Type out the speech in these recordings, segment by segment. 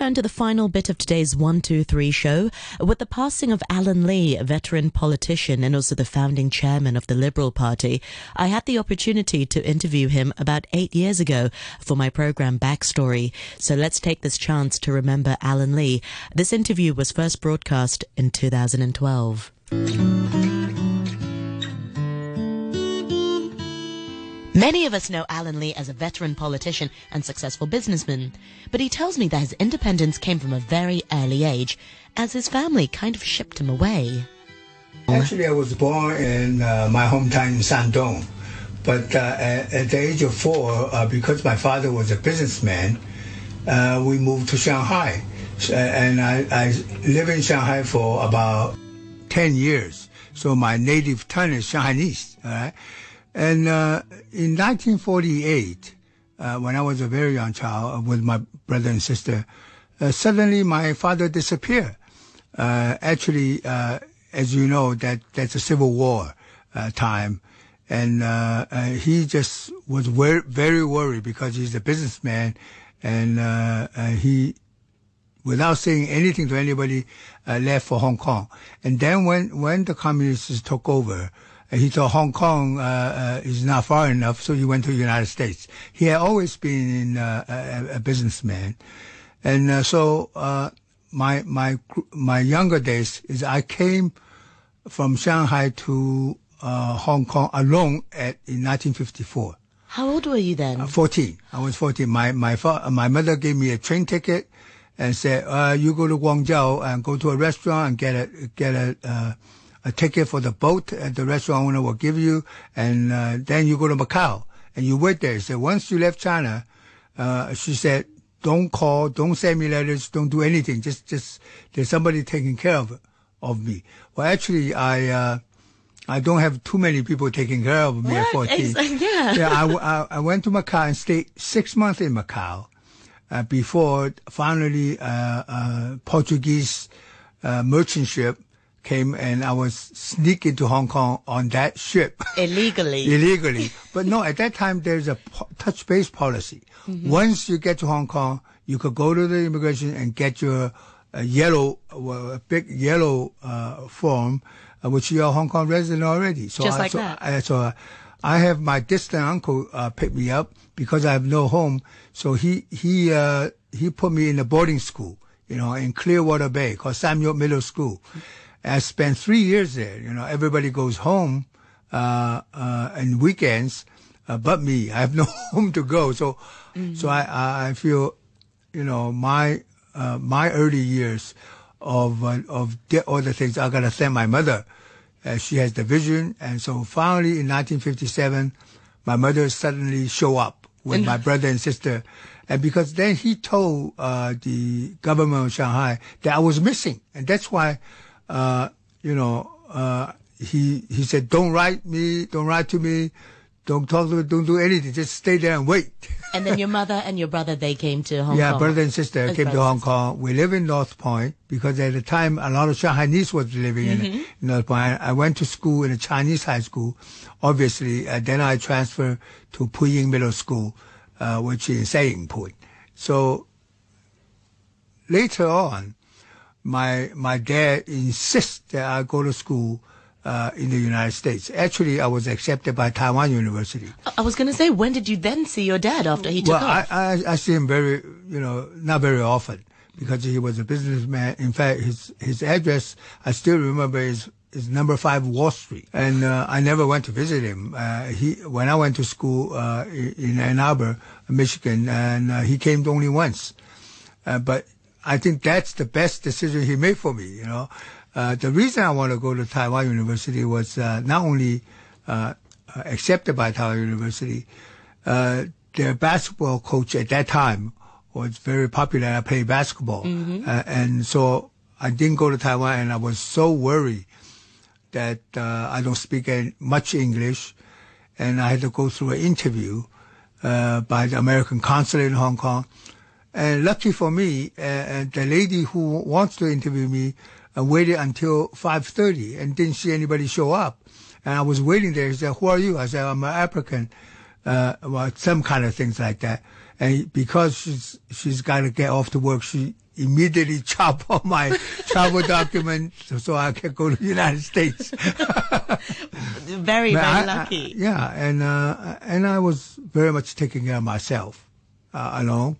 turn to the final bit of today's 123 show with the passing of Allen Lee, a veteran politician and also the founding chairman of the Liberal Party. I had the opportunity to interview him about eight years ago for my program Backstory. So let's take this chance to remember Allen Lee. This interview was first broadcast in 2012. Many of us know Allen Lee as a veteran politician and successful businessman, but he tells me that his independence came from a very early age, as his family kind of shipped him away. Actually, I was born in uh, my hometown in Shandong, but uh, at, at, the age of four, uh, because my father was a businessman, uh, we moved to Shanghai, and I, I lived in Shanghai for about 10 years. So my native tongue is Chinese, all right? And uh, in 1948, uh, when I was a very young child uh, with my brother and sister, uh, suddenly my father disappeared. Uh, actually, uh, as you know, that that's a civil war time, and he just was very, very worried because he's a businessman, and he, without saying anything to anybody, left for Hong Kong. And then when when the communists took over he thought Hong Kong uh, uh, is not far enough, so he went to the United States. He had always been uh, a, a, businessman, and uh, so uh, my my my younger days is I came from Shanghai to uh, Hong Kong alone at in 1954. How old were you then? 14. I was 14. My my fa- my mother gave me a train ticket and said, "You go to Guangzhou and go to a restaurant and get a get a." a ticket for the boat that the restaurant owner will give you, and uh, then you go to Macau and you wait there. So once you left China, uh, she said, don't call, don't send me letters, don't do anything. Just, just there's somebody taking care of of me. Well, actually, I. Uh, I don't have too many people taking care of me what? at 14. yeah. yeah I, I, I, went to Macau and stayed six months in Macau uh, before finally uh, uh, Portuguese uh, merchant ship came and I was sneaking to Hong Kong on that ship. Illegally. Illegally. But no, at that time there's a touch base policy. Mm-hmm. Once you get to Hong Kong, you could go to the immigration and get your uh, yellow, uh, big yellow uh, form, uh, which you're a Hong Kong resident already. So Just I, like so, that. I, so I have my distant uncle uh, pick me up because I have no home. So he he uh, he put me in a boarding school, you know, in Clearwater Bay called Samuel Middle School. I spent three years there. You know, everybody goes home uh, uh, and weekends, uh, but me. I have no home to go. So, mm-hmm. so I, I feel, you know, my uh, my early years of uh, of all the things I gotta thank my mother. Uh, she has the vision, and so finally in 1957, my mother suddenly show up with my brother and sister, and because then he told the government of Shanghai that I was missing, and that's why uh, you know, uh, he he said, "Don't write me, don't write to me, don't talk to me, don't do anything. Just stay there and wait." and then your mother and your brother they came to Hong yeah, Kong. Yeah, brother and sister As came to Hong Kong. We live in North Point because at the time a lot of Chinese was living mm-hmm. in, in, North Point. I went to school in a Chinese high school, obviously. Uh, then I transferred to Puying Middle School, uh, which is in Saying Point. So later on, my my dad insists that I go to school uh, in the United States. Actually, I was accepted by Taiwan University. I was going to say, when did you then see your dad after he took well, off? I, I, I see him very, you know, not very often because he was a businessman. In fact, his his address I still remember is is number five Wall Street, and uh, I never went to visit him. Uh, he when I went to school uh, in Ann Arbor, Michigan, and uh, he came only once. Uh, but I think that's the best decision he made for me. You know, uh, the reason I want to go to Taiwan University was uh, not only uh, uh accepted by Taiwan University, uh, their basketball coach at that time was very popular. I played basketball, mm-hmm. Uh, and so I didn't go to Taiwan, and I was so worried that I don't speak much English, and I had to go through an interview by the American consulate in Hong Kong and lucky for me, uh, uh, the lady who wants to interview me uh, waited until 5.30 and didn't see anybody show up. And I was waiting there. She said, who are you? I said, I'm an African. Uh, well, some kind of things like that. And because she's, she's got to get off to work, she immediately chop all my travel documents so I can go to the United States. very, very I, lucky. I, yeah, and uh, and I was very much taking care of myself uh, alone,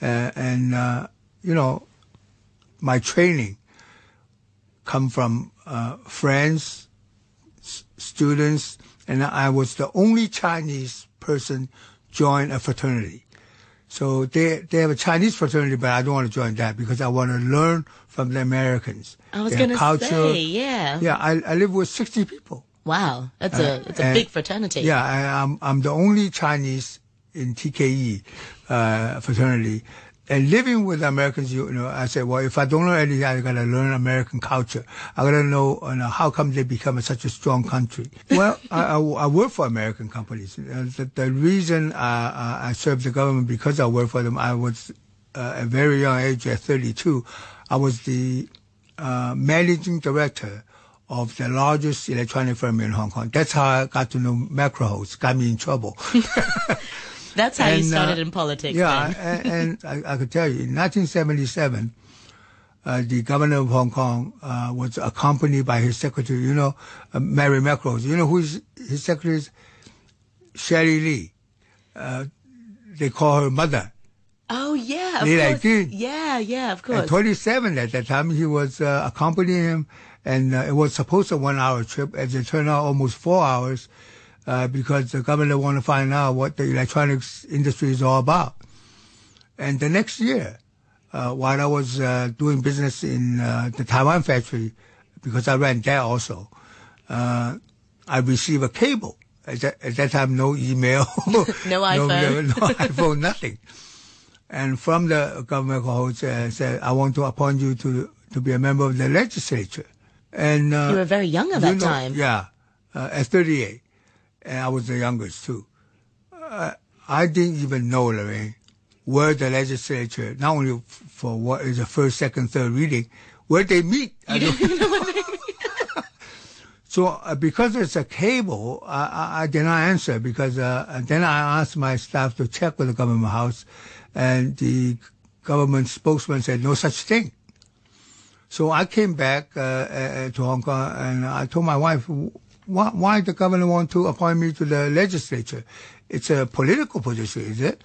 and uh, you know, my training come from uh, friends, s- students, and I was the only Chinese person join a fraternity. So they they have a Chinese fraternity, but I don't want to join that because I want to learn from the Americans. I was going to say, yeah. Yeah, I, I live with 60 people. Wow, that's a it's a and- big fraternity. Yeah, I, I'm I'm the only Chinese in TKE uh, fraternity. And living with Americans, you know, I said, well, if I don't know anything, I gotta learn American culture. I gotta know, you know how come they become such a strong country. Well, I, I, I work for American companies. Uh, the, the reason uh, uh, I served the government because I worked for them, I was uh, at a very young age, at 32, I was the uh, managing director of the largest electronic firm in Hong Kong. That's how I got to know MacLehose. Got me in trouble. That's how you And, uh, started in politics. Yeah, then. and, and I, I could tell you, in 1977, uh, the governor of Hong Kong uh, was accompanied by his secretary, you know, uh, Murray MacLehose. You know who his, secretary is? Sherry Lee. Uh, they call her mother. Oh yeah, of Lee course. Jun. Yeah, yeah, of At course. 27 at that time, he was uh, accompanying him, and uh, it was supposed to a one hour trip. As it turned out, almost four hours, uh, because the governor want to find out what the electronics industry is all about. And the next year, uh, while I was uh, doing business in uh, the Taiwan factory, because I ran that also, uh, I received a cable. At that, at that time, no email, No iPhone. no, iPhone, nothing. And from the government uh, said, I want to appoint you to to be a member of the legislature. And uh, You were very young at that know- time. Yeah, uh, at 38, and I was the youngest too. Uh, I didn't even know, Lorraine, where the legislature, not only f- for what is the first, second, third reading, where they meet. I don't- know they- so uh, because it's a cable, I, I, I did not answer because uh, then I asked my staff to check with the government house, and the government spokesman said no such thing. So I came back uh, uh, to Hong Kong and I told my wife, why, why the governor want to appoint me to the legislature? It's a political position, is it?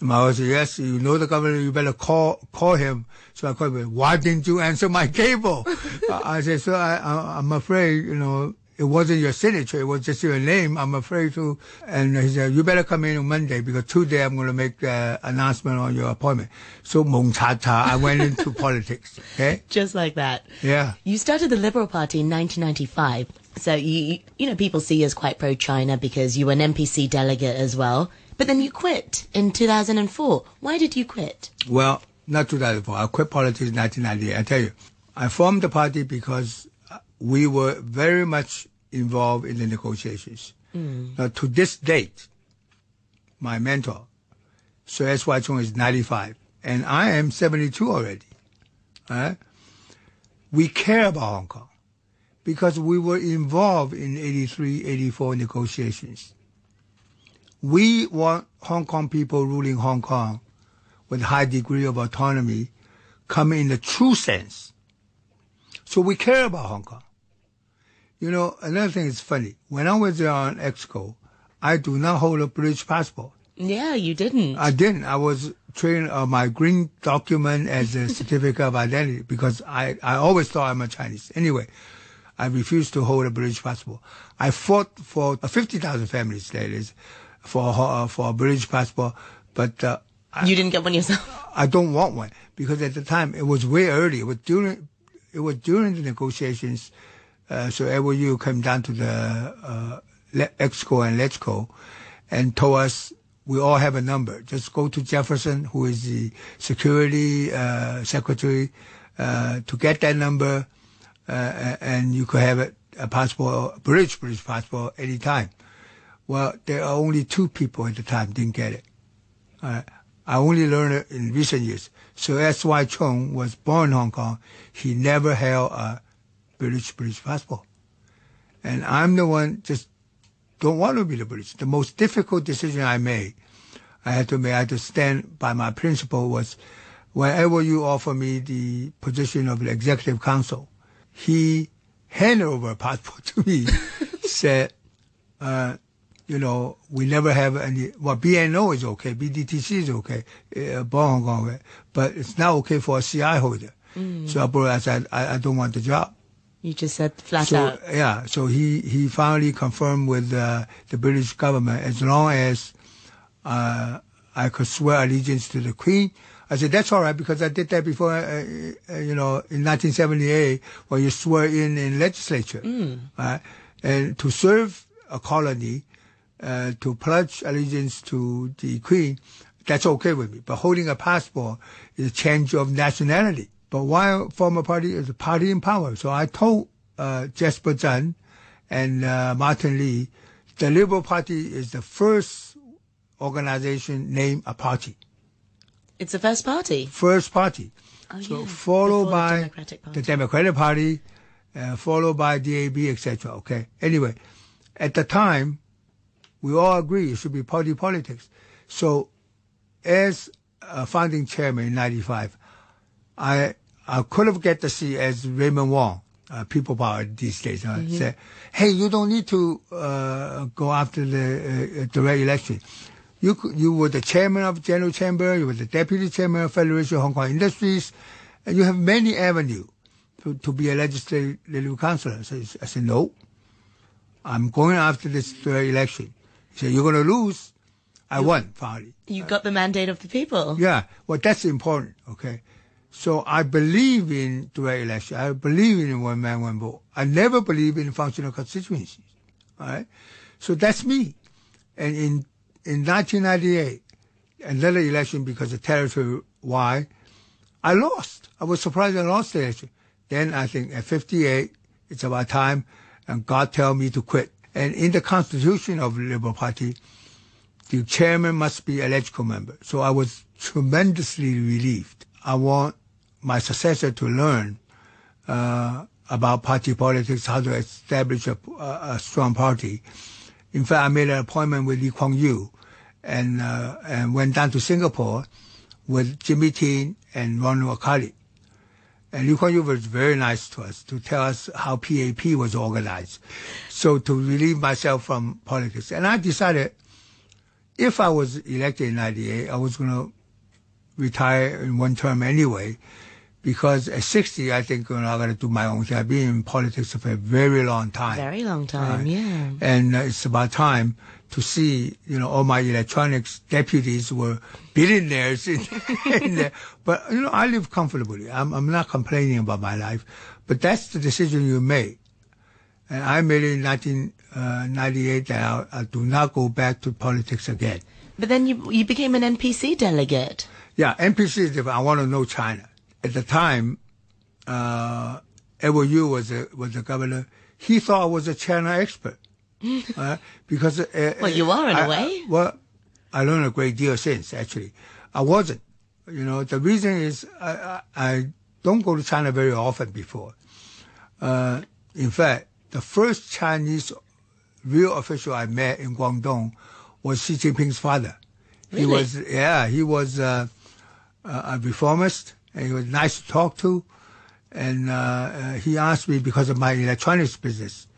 My wife said, yes, you know the governor, you better call call him. So I called him, why didn't you answer my cable? I I said, so I, I, I'm afraid, you know, it wasn't your signature, it was just your name. I'm afraid to. And he said, you better come in on Monday because Tuesday I'm going to make the announcement on your appointment. So mong cha cha, I went into politics. Okay? Just like that. Yeah. You started the Liberal Party in 1995. So you you know people see you as quite pro-China because you were an NPC delegate as well. But then you quit in 2004. Why did you quit? Well, not 2004. I quit politics in 1998. I tell you, I formed the party because we were very much involved in the negotiations. Mm. Now, to this date, my mentor, Sir S. Y. Chung, is 95, and I am 72 already. We care about Hong Kong because we were involved in 83, 84 negotiations. We want Hong Kong people ruling Hong Kong with high degree of autonomy come in the true sense. So we care about Hong Kong. You know, another thing is funny. When I was on Exco, I do not hold a British passport. Yeah, you didn't. I didn't. I was trained on my green document as a certificate of identity because I, I always thought I'm a Chinese. Anyway, I refused to hold a British passport. I fought for 50,000 families, that is, for, uh, for a British passport, but uh, you didn't get one yourself. I don't want one because at the time it was way early. It was during, it was during the negotiations. Uh, so LU came down to the uh, Exco and Legco and told us we all have a number. Just go to Jeaffreson, who is the security uh, secretary, uh, to get that number, uh, and you could have a passport, British British passport, anytime. Well, there are only two people at the time didn't get it. Uh, I only learned it in recent years. So S.Y. Chung was born in Hong Kong. He never held a British British passport. And I'm the one just don't want to be the British. The most difficult decision I made, I had to make, I had to stand by my principle was whenever you offer me the position of the executive council, he handed over a passport to me, said, uh, you know, we never have any, well, BNO is okay, BDTC is okay, uh, Hong Kong, but it's not okay for a CI holder. Mm. So I said, I, I don't want the job. You just said flat so, out. Yeah, so he, he finally confirmed with uh, the British government as long as uh, I could swear allegiance to the Queen. I said, that's all right because I did that before, uh, uh you know, in 1978 when you swear in in legislature. Mm. Right? And to serve a colony, uh, to pledge allegiance to the Queen, that's okay with me. But holding a passport is a change of nationality. But while former party is a party in power, so I told uh, Jasper Tsang and uh, Martin Lee, the Liberal Party is the first organization named a party. It's the first party. First party. Oh, so yeah. followed by the Democratic Party, the Democratic Party uh, followed by DAB, etc. Okay. Anyway, at the time, we all agree it should be party politics. So, as a founding chairman in '95, I I could have get the seat as Raymond Wong, uh, People Power these days. Uh, mm-hmm. Say, hey, you don't need to uh, go after the uh, direct election. You you were the chairman of General Chamber, you were the deputy chairman of Federation of Hong Kong Industries, and you have many avenues to, to be a legislative councillor. So I said, no, I'm going after this direct election. He said, you're going to lose. I won finally. You got the mandate of the people. Yeah, well, that's important. Okay, so I believe in direct election. I believe in one man, one vote. I never believe in functional constituencies. All right, so that's me. And in in 1998, another election because of territory why I lost. I was surprised I lost the election. Then I think at 58, it's about time, and God tell me to quit. And in the constitution of the Liberal Party, the chairman must be a legislative member. So I was tremendously relieved. I want my successor to learn uh, about party politics, how to establish a, a, strong party. In fact, I made an appointment with Lee Kuan Yew and, uh, and went down to Singapore with Jimmy Tin and Ronald Arculli. And Lee Kuan Yew was very nice to us to tell us how PAP was organized. So to relieve myself from politics. And I decided if I was elected in 98, I was going to retire in one term anyway. Because at 60, I think you know, I'm going to do my own thing. I've been in politics for a very long time. Very long time, yeah. And uh, it's about time to see, you know, all my electronics deputies were billionaires in, in there. But, you know, I live comfortably. I'm, I'm not complaining about my life, but that's the decision you made. And I made it in 1998 uh, that I, I do not go back to politics again. But then you, you became an NPC delegate. Yeah, NPC is different. I want to know China. At the time, uh, Edward Youde was a, was the governor. He thought I was a China expert uh, because uh, well, you are in I, a way. well, I learned a great deal since. Actually, I wasn't. You know, the reason is I, I, I don't go to China very often before. Uh, in fact, the first Chinese real official I met in Guangdong was Xi Jinping's father. Really? He was, yeah, he was uh, a reformist, and he was nice to talk to. And uh, uh, he asked me because of my electronics business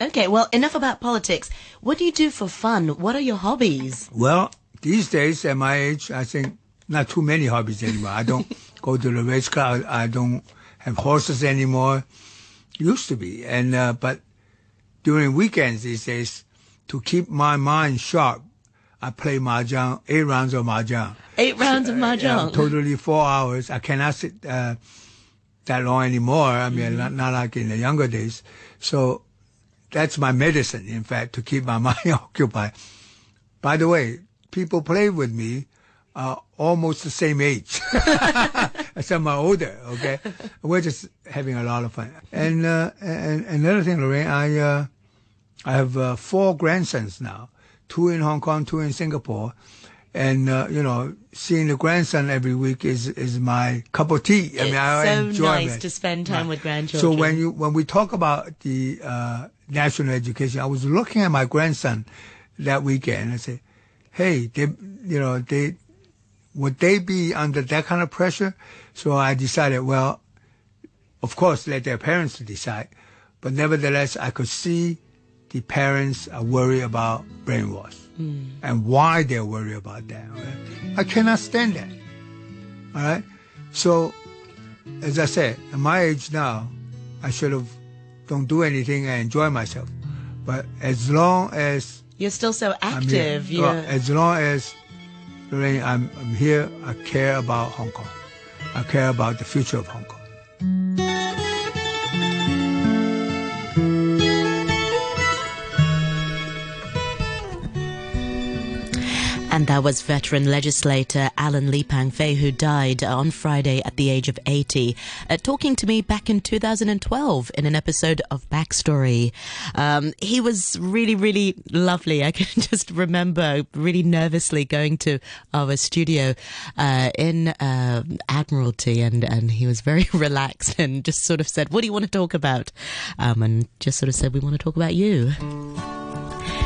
Okay, well, enough about politics. What do you do for fun? What are your hobbies? Well, these days at my age, I think not too many hobbies anymore. I don't go to the race car. I don't have horses anymore. Used to be, and uh, but during weekends these days, to keep my mind sharp, I play mahjong, eight rounds of mahjong. Eight rounds of mahjong. Uh, totally four hours. I cannot sit uh, that long anymore. I mean, mm-hmm. not, not like in the younger days. So that's my medicine, in fact, to keep my mind occupied. By the way, people play with me are almost the same age. Some are older, okay? We're just having a lot of fun. And, uh, and another thing, Lorraine, I, uh, I have uh, four grandsons now, two in Hong Kong, two in Singapore. And, uh, you know, seeing the grandson every week is, is my cup of tea. I mean, I so enjoy nice it. to spend time right. with grandchildren. So when you, when we talk about the, uh, national education. I was looking at my grandson that weekend and I said, hey, they, you know, they, would they be under that kind of pressure? So I decided, well, of course, let their parents decide. But nevertheless, I could see the parents are worried about brainwash mm. and why they're worried about that. Right? I cannot stand that. All right. So, as I said, at my age now, I should have don't do anything and enjoy myself. But as long as you're still so active, here, well, as long as Lorraine, I'm, I'm here, I care about Hong Kong. I care about the future of Hong Kong. And that was veteran legislator Allen Lee Pang Fei, who died on Friday at the age of 80, uh, talking to me back in 2012 in an episode of Backstory. Um, he was really, really lovely. I can just remember really nervously going to our studio uh, in uh, Admiralty, and, and he was very relaxed and just sort of said, What do you want to talk about? Um, and just sort of said, We want to talk about you.